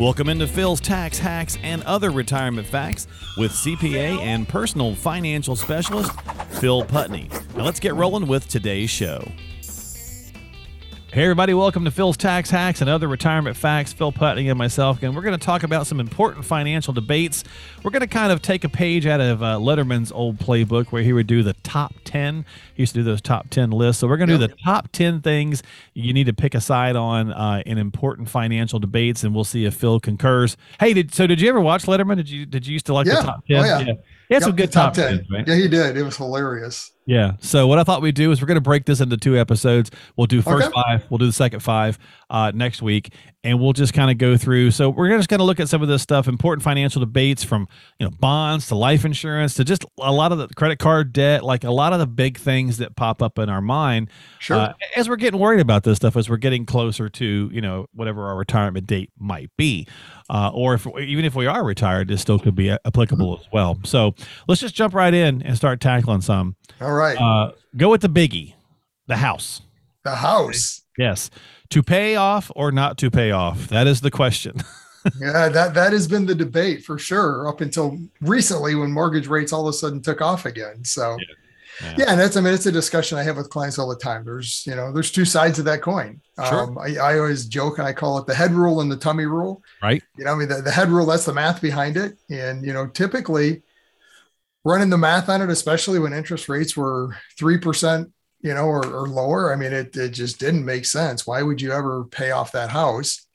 Welcome into Phil's Tax Hacks and Other Retirement Facts with CPA and personal financial specialist Phil Putney. Now let's get rolling with today's show. Hey, everybody, welcome to Phil's Tax Hacks and Other Retirement Facts. Phil Putney and myself, and we're going to talk about some important financial debates. We're going to kind of take a page out of uh, Letterman's old playbook where he would do the top 10. He used to do those top 10 lists. So we're going to do the top 10 things you need to pick a side on uh, in important financial debates, and we'll see if Phil concurs. Hey, did, so did you ever watch Letterman? Did you did you used to like Yeah. the top 10? Oh, yeah. He had some good top, 10. right? Yeah, he did. It was hilarious. Yeah. So what I thought we'd do is we're going to break this into two episodes. We'll do first Okay. five. We'll do the second five uh, next week, and we'll just kind of go through. So we're just going to look at some of this stuff, important financial debates from you know bonds to life insurance to just a lot of the credit card debt, like a lot of the big things that pop up in our mind Sure. uh, as we're getting worried about this stuff, as we're getting closer to you know whatever our retirement date might be, uh, or if even if we are retired, this still could be applicable as well. So let's just jump right in and start tackling some. All right. Uh, go with the biggie, the house. the house. Yes, to pay off or not to pay off. That is the question. yeah, that that has been the debate for sure up until recently when mortgage rates all of a sudden took off again. So Yeah. yeah, and that's I mean it's a discussion I have with clients all the time. There's you know there's two sides of that coin. Sure. Um, I, I always joke and I call it the head rule and the tummy rule. Right. You know, I mean the, the head rule that's the math behind it, and you know typically running the math on it, especially when interest rates were three percent, you know, or, or lower. I mean, it it just didn't make sense. Why would you ever pay off that house?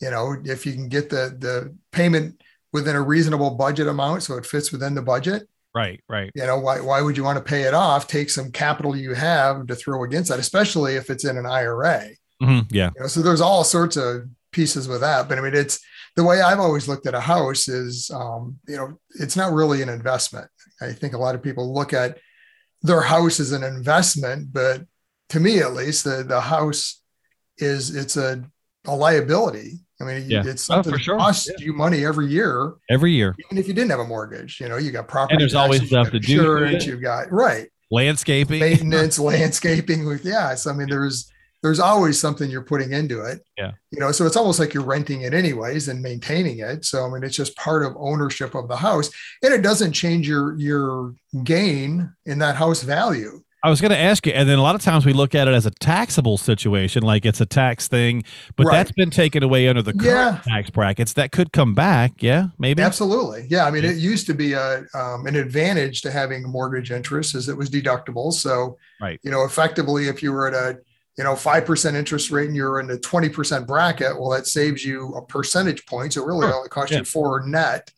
You know, if you can get the the payment within a reasonable budget amount, so it fits within the budget. Right. Right. You know, why why would you want to pay it off? Take some capital you have to throw against that, especially if it's in an IRA. Mhm, Yeah. You know, so there's all sorts of pieces with that. But I mean, it's the way I've always looked at a house is, um, you know, it's not really an investment. I think a lot of people look at their house is an investment, but to me, at least, the the house is it's a a liability. I mean, Yeah. it's Oh, something for that sure. costs Yeah. you money every year, Every year, even if you didn't have a mortgage. You know, you got property, And there's always taxes, you stuff to do Insurance, you've got right landscaping. maintenance, landscaping with yeah. So I mean, there's there's always something you're putting into it. Yeah. You know, so it's almost like you're renting it anyways and maintaining it. So I mean, it's just part of ownership of the house, and it doesn't change your your gain in that house value. I was going to ask you, and then a lot of times we look at it as a taxable situation, like it's a tax thing, but Right. that's been taken away under the current Yeah. tax brackets. That could come back. Yeah, maybe. Absolutely, yeah. I mean, it used to be a um, an advantage to having mortgage interest, as it was deductible. So Right. you know, effectively, if you were at a you know five percent interest rate and you're in the twenty percent bracket, well, that saves you a percentage point. So it really Sure. only costs Yeah. you four net.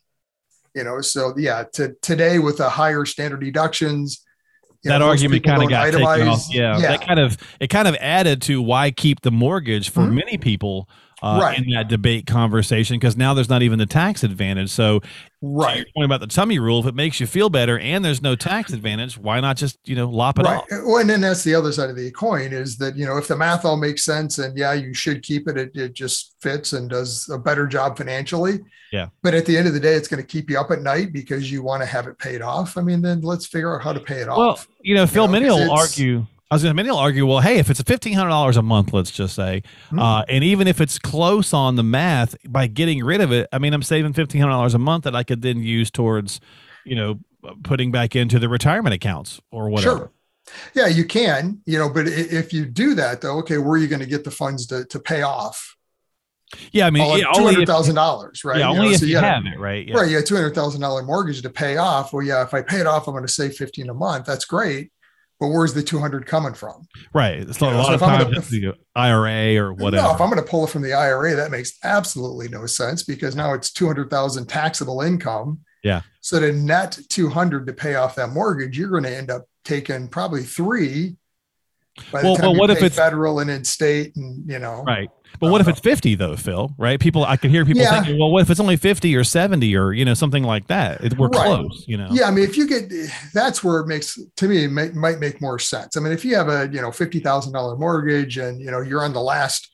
You know, so yeah, to today with the higher standard deductions, that know, argument kind of got taken off. Yeah, yeah, that kind of it kind of added to why keep the mortgage for Mhm. many people uh, Right. in that debate conversation because now there's not even the tax advantage. So, right, point about the tummy rule, if it makes you feel better and there's no tax advantage, why not just you know lop it right. off? Well, and then that's the other side of the coin is that you know if the math all makes sense and yeah, you should keep it. It, it just fits and does a better job financially. Yeah. But at the end of the day, it's going to keep you up at night because you want to have it paid off. I mean, then let's figure out how to pay it Well, off. you know, Phil, know, many will argue. I was going to many will argue. Well, hey, if it's a fifteen hundred dollars a month, let's just say, Hmm. uh, and even if it's close on the math, by getting rid of it, I mean, I'm saving fifteen hundred dollars a month that I could then use towards, you know, putting back into the retirement accounts or whatever. Sure. Yeah, you can, you know, but if you do that though, okay, where are you going to get the funds to, to pay off? Yeah, I mean, yeah, Two hundred thousand dollars, right? yeah, You know, only if so you gotta- have it, right? Yeah. Right. You got two hundred thousand dollar mortgage to pay off. Well, yeah, if I pay it off, I'm going to save fifteen a month. That's great. But where's the two hundred coming from? Right. It's not a know, lot so of times the IRA or whatever. No, if I'm going to pull it from the IRA, that makes absolutely no sense because now it's two hundred thousand taxable income. Yeah. So to net two hundred to pay off that mortgage, you're going to end up taking probably three. By Well, but what if it's- federal and in state and you know Right. But what if it's 50 though, Phil? Right? People, I can hear people Yeah. thinking, well, what if it's only 50 or 70 or, you know, something like that? It, we're Right. close, you know? Yeah, I mean, if you get that's where it makes to me it may, might make more sense. I mean, if you have a you know fifty thousand dollar mortgage and you know you're on the last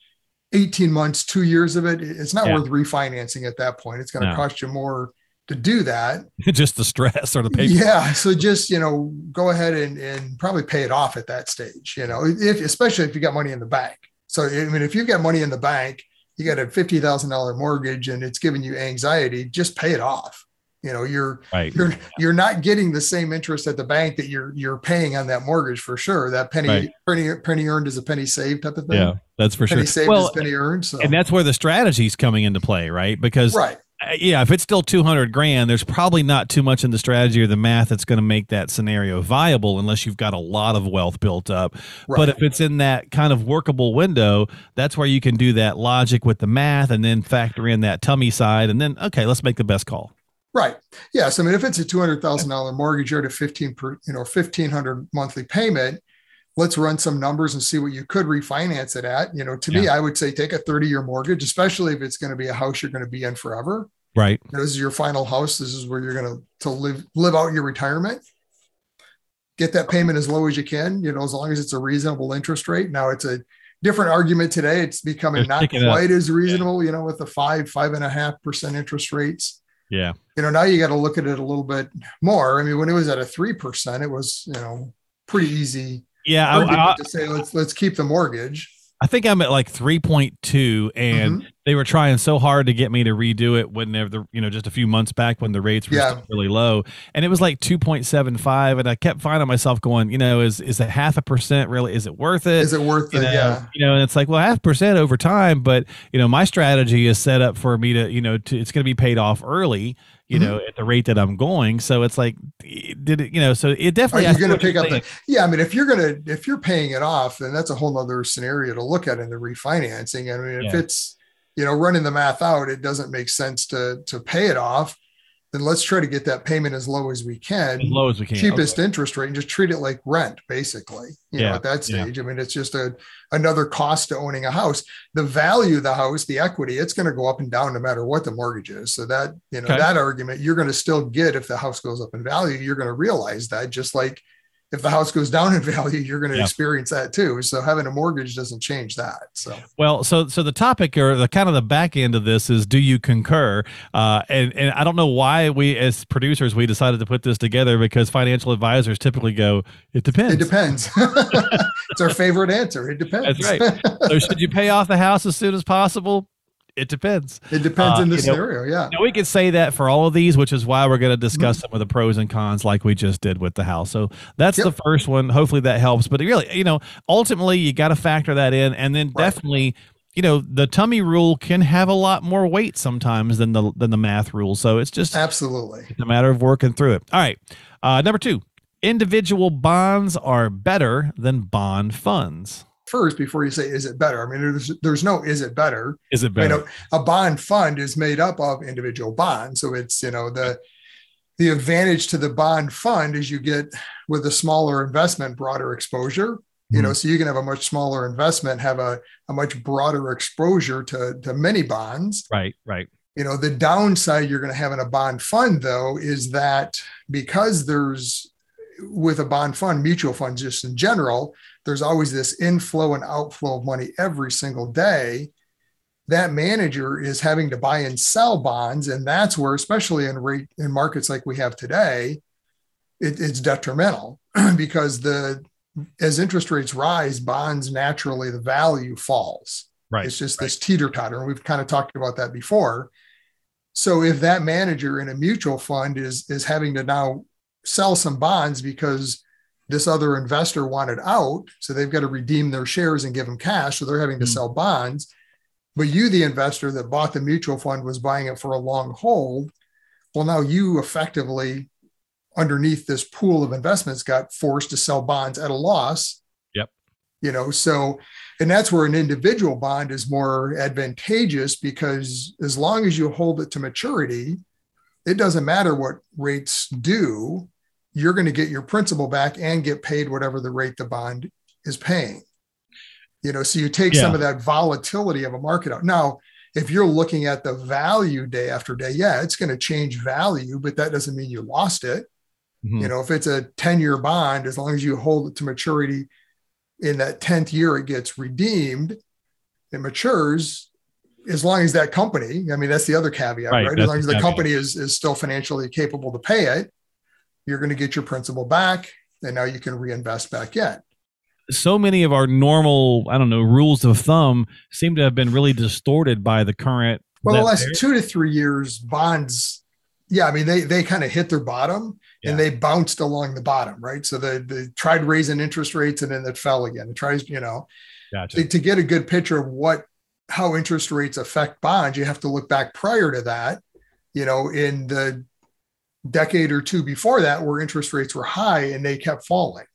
eighteen months, two years of it, it's not Yeah. worth refinancing at that point. It's going to No. cost you more to do that. Just the stress or the paper. Yeah, so just you know go ahead and and probably pay it off at that stage. You know, if especially if you got money in the bank. So I mean, if you've got money in the bank you got a $50,000 mortgage and it's giving you anxiety, just pay it off. You know, you're right. you're you're not getting the same interest at the bank that you're you're paying on that mortgage for sure. That penny Right. penny penny earned is a penny saved type of thing. Yeah, that's for Penny sure. saved Well, is penny earned. So and that's where the strategy's coming into play, right? Because right. Yeah, if it's still 200 grand, there's probably not too much in the strategy or the math that's going to make that scenario viable unless you've got a lot of wealth built up. Right. But if it's in that kind of workable window, that's where you can do that logic with the math and then factor in that tummy side and then okay, let's make the best call. Right. Yes. I mean, if it's a two hundred thousand dollar mortgage, you're at a fifteen per, you know, fifteen hundred monthly payment. Let's run some numbers and see what you could refinance it at. You know, to me, I would say take a thirty year mortgage, especially if it's going to be a house you're going to be in forever. Right. You know, this is your final house. This is where you're going to to live live out your retirement. Get that payment as low as you can. You know, as long as it's a reasonable interest rate. Now it's a different argument today. It's becoming not quite as reasonable. You know, with the five five and a half percent interest rates Yeah. you know, now you got to look at it a little bit more. I mean, when it was at a three percent, it was you know pretty easy Yeah, I, I, to say let's let's keep the mortgage. I think I'm at like 3.2 and Mhm. they were trying so hard to get me to redo it when they're the you know just a few months back when the rates were Yeah. really low and it was like 2.75 and I kept finding myself going you know is is a half a percent really is it worth it Is it worth you it? know, Yeah, you know, and it's like, well, half percent over time, but you know, my strategy is set up for me to, you know, to, it's going to be paid off early, you Mhm. know, at the rate that I'm going. So it's like, did it, you know, so it definitely. you're going to pick up the? Yeah, I mean, if you're gonna if you're paying it off, then that's a whole nother scenario to look at in the refinancing. I mean, if Yeah. it's you know running the math out, it doesn't make sense to to pay it off. Then let's try to get that payment as low as we can. as low as we can. cheapest interest rate and just treat it like rent basically you Yeah, know at that yeah. stage i mean it's just a another cost to owning a house the value of the house the equity it's going to go up and down no matter what the mortgage is so that you know Okay. that argument you're going to still get if the house goes up in value you're going to realize that just like if the house goes down in value you're going to Yeah. experience that too so having a mortgage doesn't change that so Well, so so the topic or the kind of the back end of this is do you concur? Uh, and and I don't know why we as producers we decided to put this together because financial advisors typically go it depends. it depends it's our favorite answer it depends That's right. so should you pay off the house as soon as possible? It depends. it depends Uh, in the you know, scenario yeah Now we could say that for all of these, which is why we're going to discuss some of the pros and cons, like we just did with the house. So that's Yep. the first one. Hopefully that helps. But really, you know, ultimately you got to factor that in, and then Right. definitely, you know, the tummy rule can have a lot more weight sometimes than the than the math rule. So it's just absolutely it's a matter of working through it. All right, uh, number two, individual bonds are better than bond funds. First before you say is it better? I mean there's, there's no is it better? Is it better you know a bond fund is made up of individual bonds. So it's you know the the advantage to the bond fund is you get with a smaller investment broader exposure. You know hmm. so you can have a much smaller investment have a, a much broader exposure to to many bonds. Right, right. you know the downside you're going to have in a bond fund though is that because there's with a bond fund mutual funds just in general there's always this inflow and outflow of money every single day that manager is having to buy and sell bonds and that's where especially in rate in markets like we have today it, it's detrimental because the as interest rates rise bonds naturally the value falls Right. it's just this teeter totter. And we've kind of talked about that before. So if that manager in a mutual fund is is having to now sell some bonds because this other investor wanted out, so they've got to redeem their shares and give them cash, so they're having to Mhm. sell bonds. But you, the investor that bought the mutual fund, was buying it for a long hold. Well, now you effectively, underneath this pool of investments, got forced to sell bonds at a loss. Yep. You know, so and that's where an individual bond is more advantageous because as long as you hold it to maturity, it doesn't matter what rates do, you're going to get your principal back and get paid whatever the rate the bond is paying. You know, so you take some of that volatility of a market out. Now, if you're looking at the value day after day, yeah, it's going to change value, but that doesn't mean you lost it. Mhm. You know, if it's a 10 year bond, as long as you hold it to maturity in that 10th year, it gets redeemed, it matures. As long as that company, I mean, that's the other caveat, Right, right? As long as the the caveat. company is, is still financially capable to pay it, you're going to get your principal back. And now you can reinvest back in. so many of our normal, I don't know, rules of thumb seem to have been really distorted by the current. Well, the last two to three years, bonds, yeah, I mean, they they kind of hit their bottom yeah. and they bounced along the bottom, right? So they, they tried raising interest rates and then it fell again. It tries, you know, gotcha. to, to get a good picture of what how interest rates affect bonds, you have to look back prior to that, you know, in the decade or two before that where interest rates were high and they kept falling.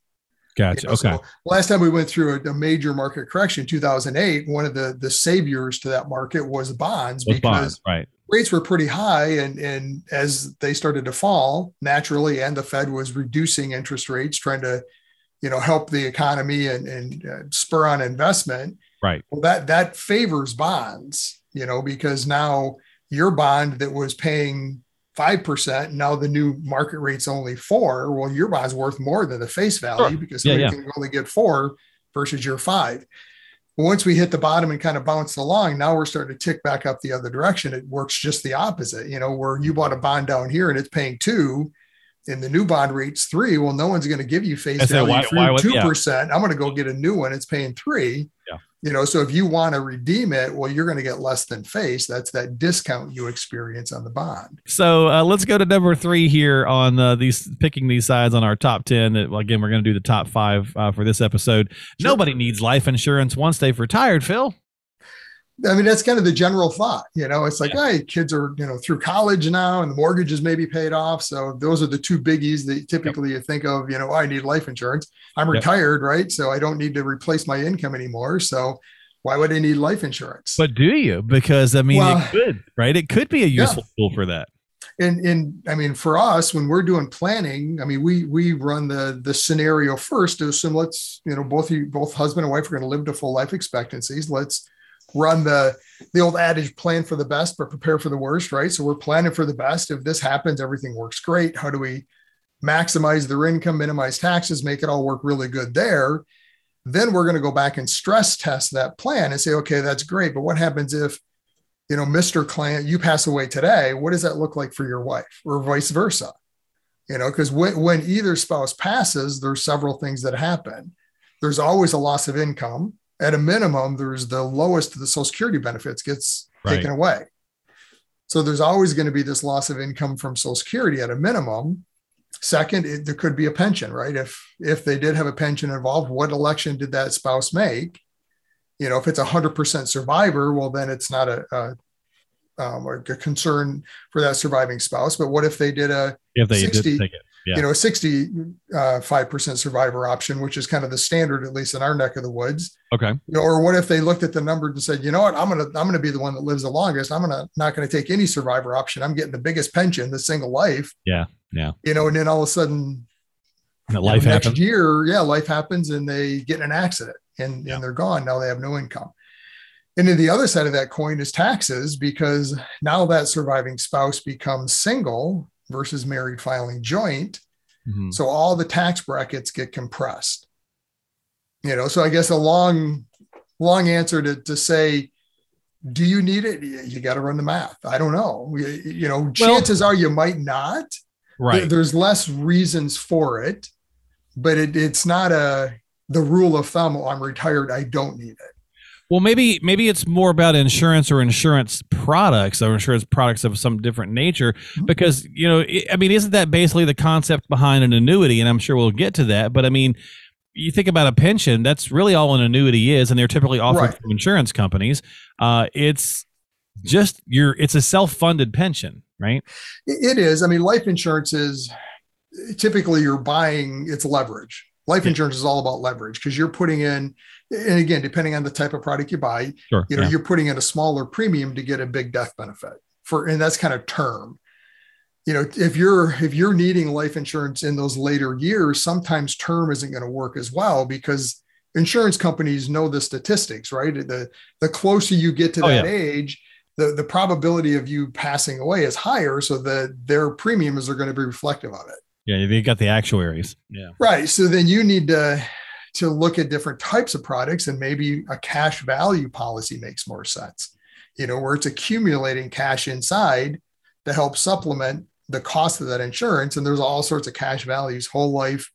Gotcha. You know, okay. So last time we went through a, a, major market correction, 2008, one of the the saviors to that market was bonds was because bonds, right. rates were pretty high, and and as they started to fall naturally, and the Fed was reducing interest rates, trying to, you know, help the economy and and uh, spur on investment. Right. Well, that that favors bonds, you know, because now your bond that was paying 5%. Now the new market rate's only four. Well, your bond's worth more than the face value sure. because yeah, yeah. can only get four versus your five. once we hit the bottom and kind of bounce along, now we're starting to tick back up the other direction. It works just the opposite, you know, where you bought a bond down here and it's paying two and the new bond rate's three. Well, no one's going to give you face value two percent. I'm going to go get a new one. It's paying three. Yeah you know so if you want to redeem it well you're going to get less than face. That's that discount you experience on the bond. So uh, let's go to number three here on uh, these picking these sides on our top 10 again we're going to do the top five uh, for this episode. Sure. nobody needs life insurance once they've retired phil I mean, that's kind of the general thought. You know, it's like, yeah. hey, kids are, you know, through college now and the mortgages may be paid off. So those are the two biggies that typically yep. you think of, you know, oh, I need life insurance. I'm yep. retired, right? So I don't need to replace my income anymore. So why would I need life insurance? But do you? Because I mean, well, it could, right? It could be a useful yeah. tool for that. And, and I mean, for us, when we're doing planning, I mean, we we run the the scenario first to assume let's, you know, both you both husband and wife are going to live to full life expectancies. Let's run the the old adage plan for the best but prepare for the worst right? So we're planning for the best. If this happens everything works great. How do we maximize their income minimize taxes make it all work really good there? Then we're going to go back and stress test that plan and say okay that's great but what happens if you know mr client you pass away today? What does that look like for your wife? Or vice versa. You know because when, when either spouse passes there's several things that happen. There's always a loss of income at a minimum, there's the lowest of the Social Security benefits gets right. taken away. So there's always going to be this loss of income from Social Security at a minimum. Second, it, there could be a pension, right? If if they did have a pension involved, what election did that spouse make? You know, if it's a hundred percent survivor, well, then it's not a, a um, a concern for that surviving spouse. But what if they did a if they 60, did take it? Yeah. you know, a 65% uh, survivor option, which is kind of the standard, at least in our neck of the woods. Okay. You know, or what if they looked at the numbers and said, you know what, I'm going to, I'm going to be the one that lives the longest. I'm going to, not going to take any survivor option. I'm getting the biggest pension, the single life. Yeah. Yeah. You know, and then all of a sudden, that life next happens. year, yeah, life happens and they get in an accident and, yeah. and they're gone. Now they have no income. And then the other side of that coin is taxes because now that surviving spouse becomes single versus married filing joint. Mm-hmm. So all the tax brackets get compressed. You know, so I guess a long, long answer to, to say, do you need it? You got to run the math. I don't know. You, you know, chances well, are you might not. Right. There's less reasons for it, but it, it's not a the rule of thumb. Oh, I'm retired. I don't need it. Well, maybe maybe it's more about insurance or insurance products or insurance products of some different nature mm-hmm. because you know I mean isn't that basically the concept behind an annuity and I'm sure we'll get to that but I mean you think about a pension that's really all an annuity is and they're typically offered right. from insurance companies uh, it's just your it's a self-funded pension right it is I mean life insurance is typically you're buying it's leverage life yeah. insurance is all about leverage because you're putting in and again, depending on the type of product you buy, sure, you know, yeah. you're putting in a smaller premium to get a big death benefit for, and that's kind of term. You know, if you're if you're needing life insurance in those later years, sometimes term isn't going to work as well because insurance companies know the statistics, right? The the closer you get to oh, that yeah. age, the, the probability of you passing away is higher, so that their premiums are going to be reflective of it. Yeah, you got the actuaries. Yeah. Right. So then you need to to look at different types of products and maybe a cash value policy makes more sense you know where it's accumulating cash inside to help supplement the cost of that insurance and there's all sorts of cash values whole life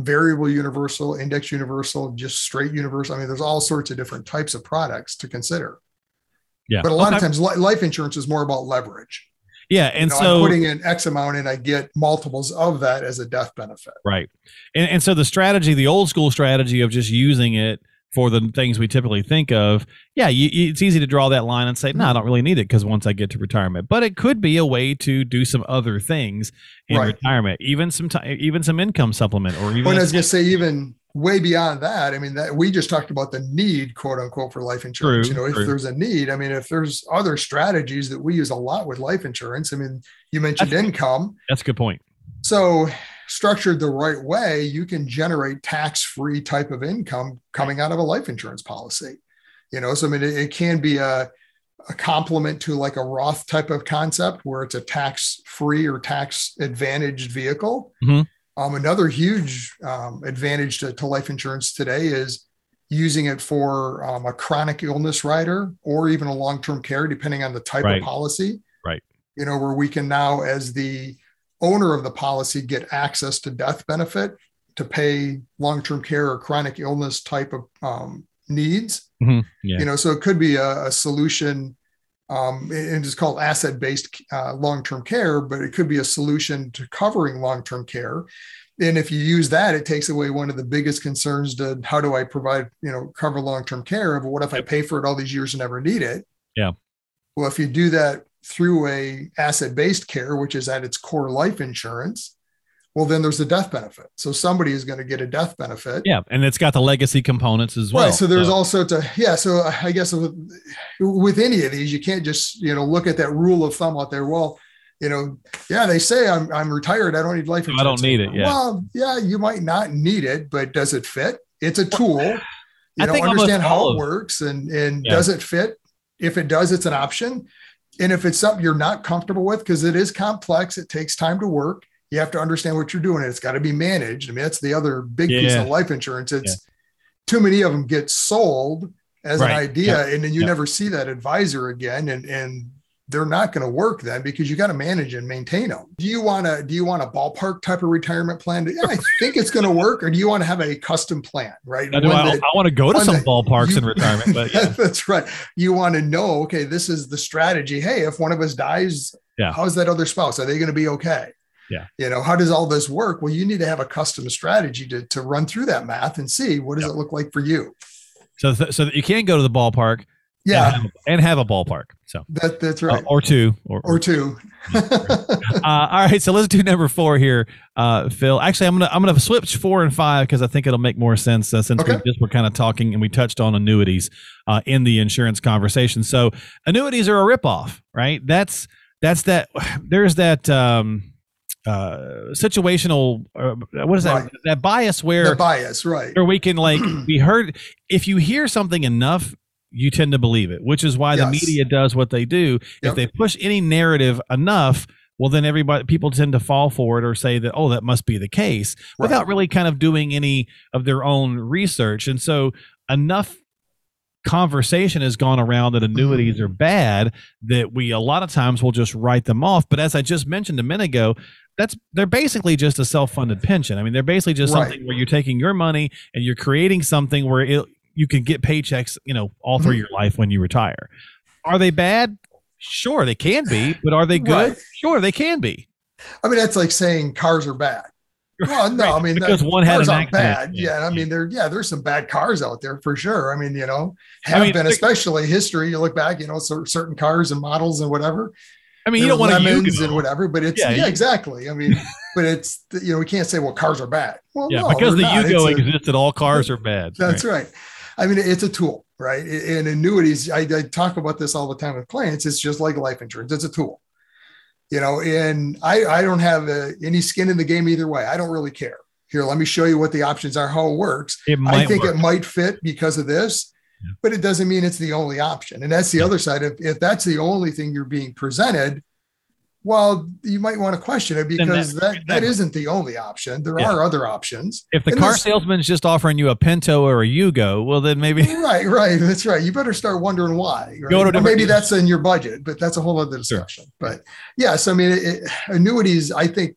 variable universal, index universal, just straight universal. I mean, there's all sorts of different types of products to consider. Yeah. But a lot Okay. of times li- life insurance is more about leverage. Yeah, and You know, so I'm putting in X amount and I get multiples of that as a death benefit. Right. And, and so the strategy, the old school strategy of just using it for the things we typically think of, yeah, you, it's easy to draw that line and say, no, I don't really need it because once I get to retirement. But it could be a way to do some other things in Right. retirement, even some time, even some income supplement, or even When I was going to say, even way beyond that, I mean, that we just talked about the need, quote unquote, for life insurance. True, you know, if true. there's a need, I mean, if there's other strategies that we use a lot with life insurance, I mean, you mentioned That's- income. that's a good point. So, structured the right way, you can generate tax free type of income coming out of a life insurance policy. You know, so I mean, it, it can be a, a complement to like a Roth type of concept where it's a tax free or tax advantaged vehicle. Mhm. Um, another huge um, advantage to, to life insurance today is using it for um, a chronic illness rider or even a long term care, depending on the type Right. of policy. Right. You know, where we can now, as the owner of the policy, get access to death benefit to pay long term care or chronic illness type of um, needs. Mhm. Yeah. You know, so it could be a, a solution. Um, and it's called asset based uh, long term care, but it could be a solution to covering long term care. And if you use that, it takes away one of the biggest concerns to how do I provide, you know, cover long term care of what if I pay for it all these years and never need it? Yeah. Well, if you do that through a asset based care, which is at its core life insurance, well, then there's a death benefit. So somebody is going to get a death benefit. Yeah, and it's got the legacy components as well. Right. So there's all sorts of yeah. So I guess with, with any of these, you can't just you know look at that rule of thumb out there. Well, you know, yeah, they say I'm I'm retired. I don't need life insurance. I don't need it, yeah. Well, yeah, you might not need it, but does it fit? It's a tool. You I know, understand how it works and and Yeah. does it fit? If it does, it's an option. And if it's something you're not comfortable with, because it is complex, it takes time to work. You have to understand what you're doing. and It's got to be managed. I mean, that's the other big piece of life insurance. It's too many of them get sold as Right. an idea, and then you Yeah. never see that advisor again, and and they're not going to work then because you got to manage and maintain them. Do you want to do you want a ballpark type of retirement plan? Yeah, I think it's going to work, or do you want to have a custom plan, right? I, that- I want to go to some ballparks you- in retirement, but yeah, that's right. You want to know, okay, this is the strategy. Hey, if one of us dies, Yeah. how's that other spouse? Are they going to be okay? Yeah. You know, how does all this work? Well, you need to have a custom strategy to, to run through that math and see what does Yeah. it look like for you. so th- so that you can go to the ballpark, Yeah, and have, and have a ballpark, so that, that's uh, right. or two, or, or two. uh, all right, so let's do number four here, uh, Phil. Actually, I'm gonna I'm gonna switch four and five because I think it'll make more sense uh, since we Okay. just were kind of talking and we touched on annuities uh, in the insurance conversation. So annuities are a ripoff, right? That's that's that. There's that um, uh, situational. Uh, what is that? Right. That bias where the bias, right. where we can like we heard if you hear something enough you tend to believe it which is why the media does what they do if they push any narrative enough well then everybody people tend to fall for it or say that oh that must be the case Right. without really kind of doing any of their own research and so enough conversation has gone around that annuities Mm-hmm. are bad that we a lot of times will just write them off but as i just mentioned a minute ago that's they're basically just a self-funded pension i mean they're basically just Right. something where you're taking your money and you're creating something where it, you can get paychecks you know all through Mhm. your life when you retire are they bad sure they can be but are they good Right. sure they can be I mean, that's like saying cars are bad. Well, no, I mean, because that- one had an accident. bad. Yeah, I mean, there, yeah, there's some bad cars out there for sure. I mean, you know, I have mean, been, especially history. You look back, you know, certain cars and models and whatever. i mean you don't want to lemons and whatever, but it's Yeah, yeah, exactly. I mean, but it's you know we can't say well cars are bad. Well, yeah no, because the not. yugo It's a- existed all cars are bad That's right. right. I mean, it's a tool, right? And annuities, I, I talk about this all the time with clients. It's just like life insurance. It's a tool, you know. And I I don't have uh any skin in the game either way. I don't really care. Here, let me show you what the options are, how it works. it I think work. it might fit because of this, Yeah. but it doesn't mean it's the only option. And that's the Yeah. other side. If, if that's the only thing you're being presented, well, you might want to question it because that- that, that exactly. isn't the only option. There Yeah. are other options. if the and car salesman's just offering you a pinto or a yugo well then maybe Right, right. That's right. You better start wondering why. Right? Go to Or different- maybe that's in your budget, but that's a whole other discussion. But yes, I mean, it, it- annuities, I think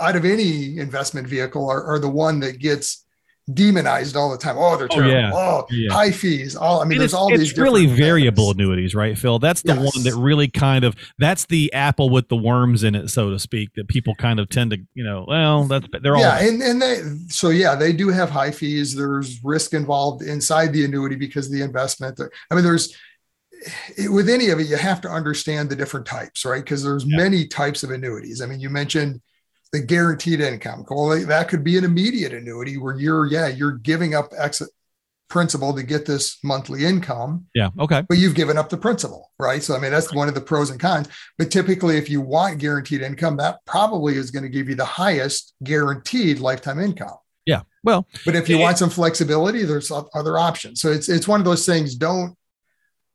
out of any investment vehicle are, are the one that gets demonized all the time. Oh, they're oh, terrible. Oh, yeah. oh yeah. high fees. All I mean, there's all these. It's really variable annuities, right, Phil? That's the yes. one that really kind of that's the apple with the worms in it, so to speak. That people kind of tend to, you know, well, that's they're all yeah, and and they so yeah, they do have high fees. There's risk involved inside the annuity because of the investment. I mean, there's with any of it, you have to understand the different types, right? Because there's yeah. many types of annuities. I mean, you mentioned the guaranteed income. Well, that could be an immediate annuity where you're, yeah, you're giving up exit principal to get this monthly income. Yeah. Okay. But you've given up the principal, right? So, I mean, that's one of the pros and cons. But typically, if you want guaranteed income, that probably is going to give you the highest guaranteed lifetime income. Yeah. Well, but if you it, want some flexibility, there's other options. So it's it's one of those things. Don't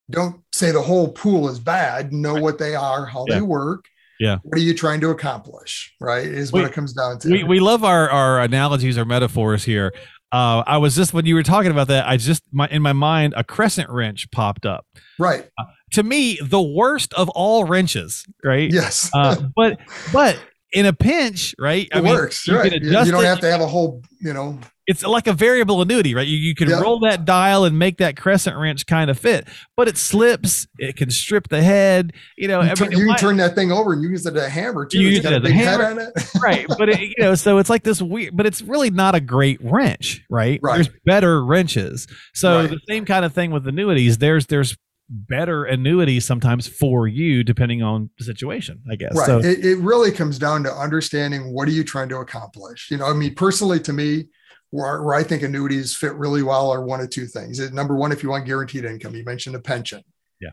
don't say the whole pool is bad. Know right. what they are, how yeah. they work, yeah what are you trying to accomplish right is we, what it comes down to we, we love our our analogies our metaphors here uh, I was just when you were talking about that, I just my in my mind a crescent wrench popped up. Right. Uh, to me, the worst of all wrenches. Right. Yes. uh, but but in a pinch, right? It I mean, works. You, right. you don't it. have to have a whole, you know, it's like a variable annuity, right? You, you can yep. roll that dial and make that crescent wrench kind of fit, but it slips. It can strip the head. You know, you, mean, you can turn that thing over and you use it as a hammer too. You use it as a hammer, right? But it, you know, so it's like this weird, but it's really not a great wrench, right? Right. There's better wrenches. So right. the same kind of thing with annuities. There's there's better annuities sometimes for you depending on the situation i guess right so, it, it really comes down to understanding what are you trying to accomplish you know i mean personally to me where, where I think annuities fit really well are one of two things. Number one, if you want guaranteed income, you mentioned a pension. Yeah.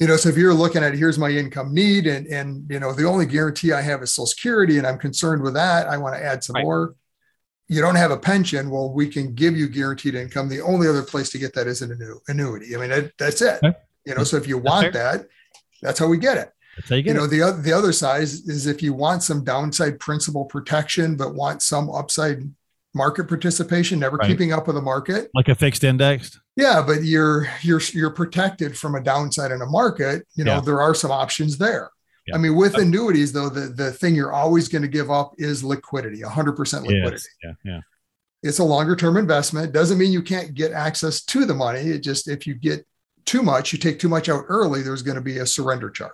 You know, so if you're looking at here's my income need, and and you know the only guarantee I have is Social Security, and I'm concerned with that. I want to add some right. more. You don't have a pension. Well, we can give you guaranteed income. The only other place to get that is an annuity. I mean, that, that's it. Okay. You know, so if you want that, that's how we get it. That's how you, get you know, the other the other side is if you want some downside principal protection, but want some upside market participation, never right. keeping up with the market. Like a fixed index. Yeah, but you're you're you're protected from a downside in a market. You know, yeah. there are some options there. Yeah. I mean, with annuities, though, the, the thing you're always going to give up is liquidity, 100% liquidity. Yeah, yeah. It's a longer term investment. Doesn't mean you can't get access to the money. It just, if you get too much, you take too much out early, there's going to be a surrender charge.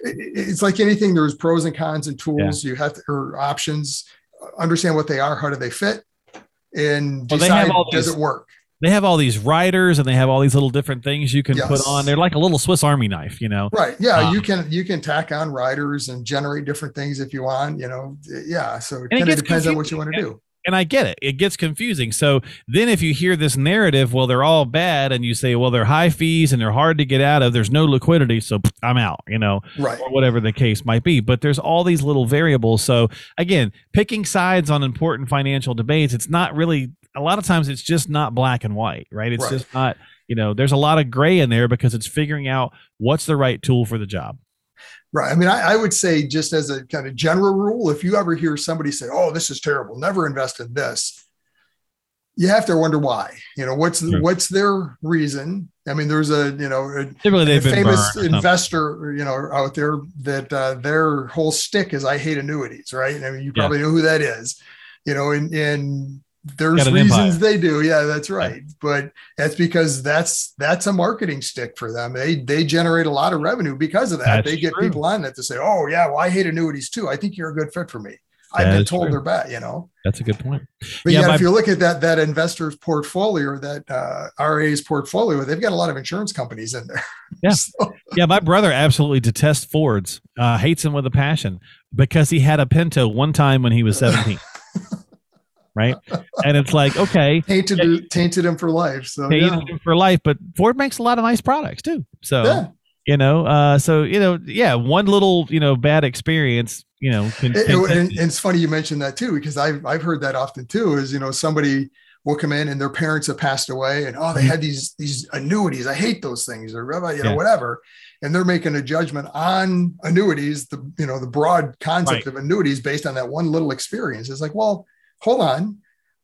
It's like anything, there's pros and cons and tools yeah. you have to, or options understand what they are, how do they fit, and decide well, does these, it work. They have all these riders and they have all these little different things you can yes. put on. They're like a little Swiss Army knife, you know. Right. Yeah, um, you can you can tack on riders and generate different things if you want. You know. Yeah. So it kind of depends on what you want to do and I get it. It gets confusing. So then if you hear this narrative, well, they're all bad, and you say, well, they're high fees and they're hard to get out of, there's no liquidity, so I'm out, you know, right. or whatever the case might be. But there's all these little variables. So again, picking sides on important financial debates, it's not really a lot of times it's just not black and white, right? It's right. just not, you know, there's a lot of gray in there because it's figuring out what's the right tool for the job. Right. I mean, I, I, would say, just as a kind of general rule, if you ever hear somebody say, "Oh, this is terrible," never invest in this, you have to wonder why. You know, what's sure. what's their reason? I mean, there's a you know a, a famous investor you know out there that uh, their whole stick is "I hate annuities." Right. I mean, you probably yeah. know who that is. You know, and and there's reasons empire. they do yeah that's right but that's because that's that's a marketing stick for them they they generate a lot of revenue because of that that's they get true. people on that to say oh yeah well i hate annuities too i think you're a good fit for me I've been told true. they're bad, you know. That's a good point. But yeah, yeah my, if you look at that that investor's portfolio, that uh, RA's portfolio, they've got a lot of insurance companies in there. Yeah, so. yeah. My brother absolutely detests Fords, uh, hates them with a passion because he had a Pinto one time when he was seventeen. Right? and it's like, okay, tainted yeah, tainted him for life. So tainted yeah. him for life, but Ford makes a lot of nice products too. So yeah. you know, uh, so you know, yeah, one little you know bad experience, you know, can, can, and, and, it's funny you mentioned that too because I've I've heard that often too. Is you know somebody will come in and their parents have passed away and oh they mm-hmm. had these these annuities i hate those things or you know yeah. whatever and they're making a judgment on annuities the you know the broad concept right. of annuities based on that one little experience it's like well hold on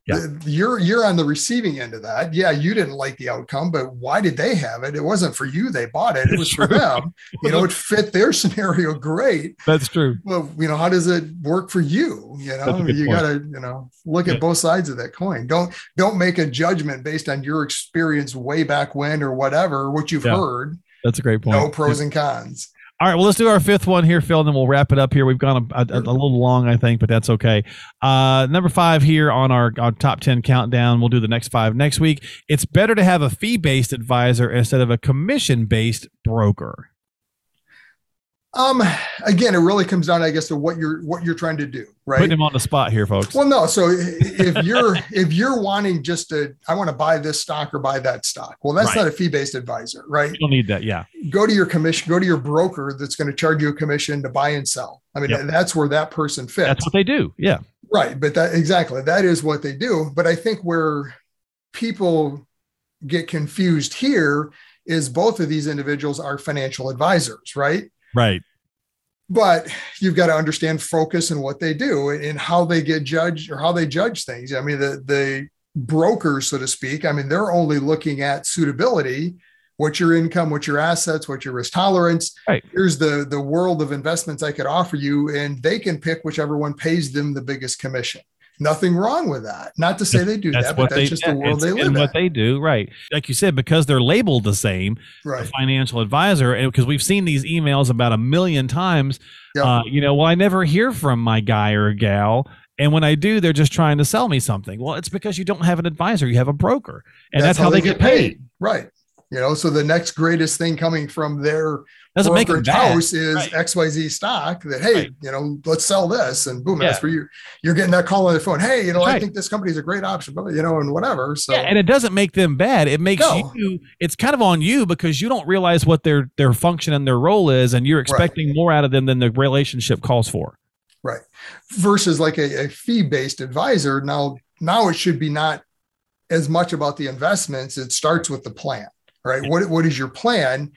Yeah. The- You're you're on the receiving end of that. Yeah, you didn't like the outcome, but why did they have it? It wasn't for you. They bought it. It was for them. You know, it fit their scenario great. That's true. Well, you know, how does it work for you? You know, you got to you know look Yeah. at both sides of that coin. Don't don't make a judgment based on your experience way back when or whatever what you've Yeah. heard. That's a great point. No pros and cons. All right, well, let's do our fifth one here, Phil, and then we'll wrap it up here. We've gone a, a, a little long, I think, but that's okay. Uh, number five here on our, our top 10 countdown. We'll do the next five next week. It's better to have a fee based advisor instead of a commission based broker. Um, again, it really comes down, I guess, to what you're what you're trying to do, right? Putting him on the spot here, folks. Well, no. So if you're if you're wanting just to, I want to buy this stock or buy that stock. Well, that's Right. not a fee based advisor, right? You don't need that. Yeah. Go to your commission, go to your broker that's going to charge you a commission to buy and sell. I mean, Yep. that's where that person fits, That's what they do. Yeah. right? But that exactly that is what they do. But I think where people get confused here is both of these individuals are financial advisors, right? Right. but you've got to understand focus and what they do and, how they get judged or how they judge things. I mean, the the brokers, so to speak, I mean, they're only looking at suitability, what's your income, what's your assets, what's your risk tolerance. Right. Here's the the world of investments I could offer you, and they can pick whichever one pays them the biggest commission. Nothing wrong with that. Not to say they do That's that, but they that's just the world they live in. what they do. Right. Like you said, because they're labeled the same, right. a financial advisor and because we've seen these emails about a million times Yep. uh, you know well i never hear from my guy or gal and when i do they're just trying to sell me something well it's because you don't have an advisor you have a broker and that's, how, they, get paid, Right. You know, so the next greatest thing coming from their doesn't make it brokerage bad house is Right. XYZ stock that, hey, Right. you know, let's sell this. And boom, Yeah. that's where you you're getting that call on the phone. Hey, you know, That's I think this company is a great option, but you know, and whatever. So yeah, and it doesn't make them bad. It makes No. you. It's kind of on you because you don't realize what their their function and their role is, and you're expecting more out of them than the relationship calls for. Right. Versus like a, a fee-based advisor, now now it should be not as much about the investments. It starts with the plan, right? What what is your plan?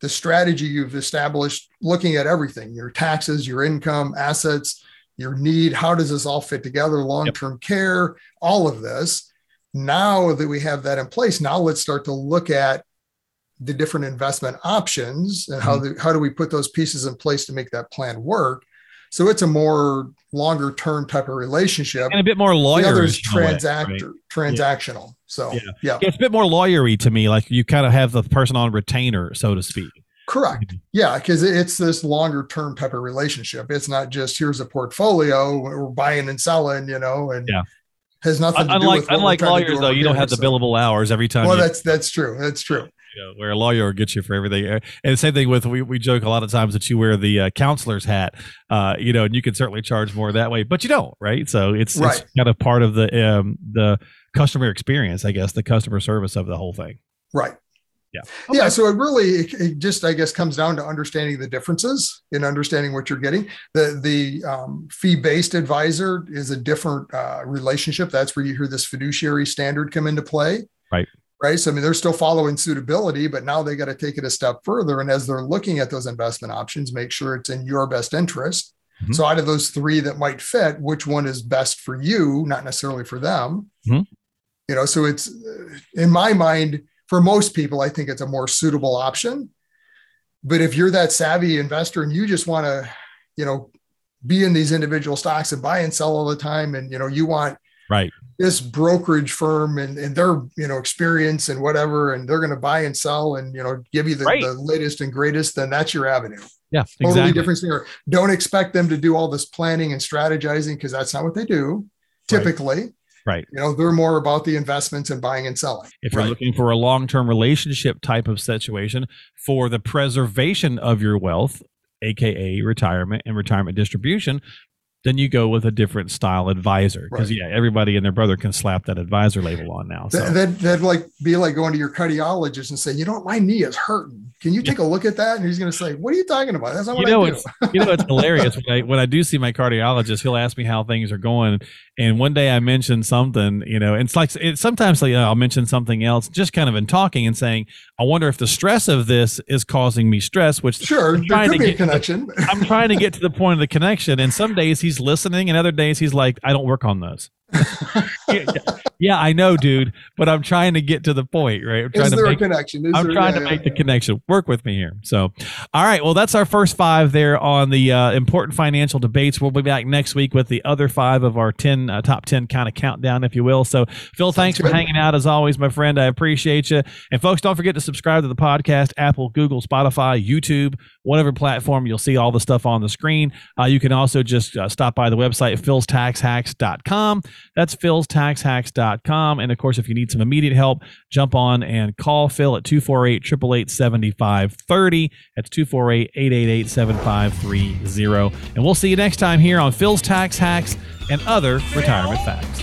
The strategy you've established, looking at everything, your taxes, your income, assets, your need, how does this all fit together, long-term care, all of this. Now that we have that in place, now let's start to look at the different investment options and how mm-hmm. the, how do we put those pieces in place to make that plan work. So it's a more longer term type of relationship. And a bit more lawyer. the other is transact right? transactional. So Yeah. yeah. It's a bit more lawyery to me. Like you kind of have the person on retainer, so to speak. correct. Mm-hmm. Yeah, because it's this longer term type of relationship. It's not just here's a portfolio, we're buying and selling, you know, and Yeah. has nothing to do with unlike lawyers, though, you don't have the so- billable hours every time. Well, you, that's that's true. That's true. Know, where a lawyer will get you for everything. And the same thing with we, we joke a lot of times that you wear the uh, counselor's hat, uh, you know, and you can certainly charge more that way, but you don't, right? So it's, Right. it's kind of part of the um, the customer experience, I guess, the customer service of the whole thing. Right. Yeah. Yeah. So it really, it, it just, I guess, comes down to understanding the differences and understanding what you're getting. The the um, fee based advisor is a different uh, relationship. That's where you hear this fiduciary standard come into play. Right. Right. So I mean, they're still following suitability, but now they got to take it a step further. And as they're looking at those investment options, make sure it's in your best interest. Mhm. So out of those three that might fit, which one is best for you, not necessarily for them. Mhm. You know, so it's in my mind for most people, I think it's a more suitable option. But if you're that savvy investor and you just want to, you know, be in these individual stocks and buy and sell all the time, and you know, you want Right. this brokerage firm and, and their you know experience and whatever, and they're going to buy and sell and you know give you the, Right. the latest and greatest, then that's your avenue. Yeah, Totally exactly. different scenario. Don't expect them to do all this planning and strategizing because that's not what they do. Right. Typically, Right. you know, they're more about the investments and buying and selling. If you're Right. looking for a long term relationship type of situation for the preservation of your wealth, AKA retirement and retirement distribution, then you go with a different style advisor. Because, Right. yeah, everybody and their brother can slap that advisor label on now. So, That, that that'd like be like going to your cardiologist and say, you know, my knee is hurting. Can you take a look at that? And he's going to say, what are you talking about? That's not you what know, I do. it's, you know, it's hilarious when I, when I do see my cardiologist, he'll ask me how things are going. And one day I mentioned something, you know, and it's like, it's sometimes like, uh, I'll mention something else, just kind of in talking and saying, I wonder if the stress of this is causing me stress, which Sure, there trying could to be a get- connection. I'm trying to get to the point of the connection. And some days he's listening, and other days he's like, I don't work on those. yeah, I know, dude, but I'm trying to get to the point, right? I'm trying Is to there make a connection? Is I'm there- trying yeah, to yeah, make the connection. Work with me here. So, all right. Well, that's our first five there on the uh, important financial debates. We'll be back next week with the other five of our 10 uh, top 10 kind of countdown, if you will. So, Phil, thanks for hanging out as always, my friend. I appreciate you. And, folks, don't forget to subscribe to the podcast Apple, Google, Spotify, YouTube, whatever platform. You'll see all the stuff on the screen. Uh, you can also just uh, stop by the website, philstaxhacks.com. That's philstaxhacks.com. And, of course, if you need some immediate help, jump on and call Phil at 248 888 7530. That's 248 888 7530. And we'll see you next time here on Phil's Tax Hacks and other retirement facts.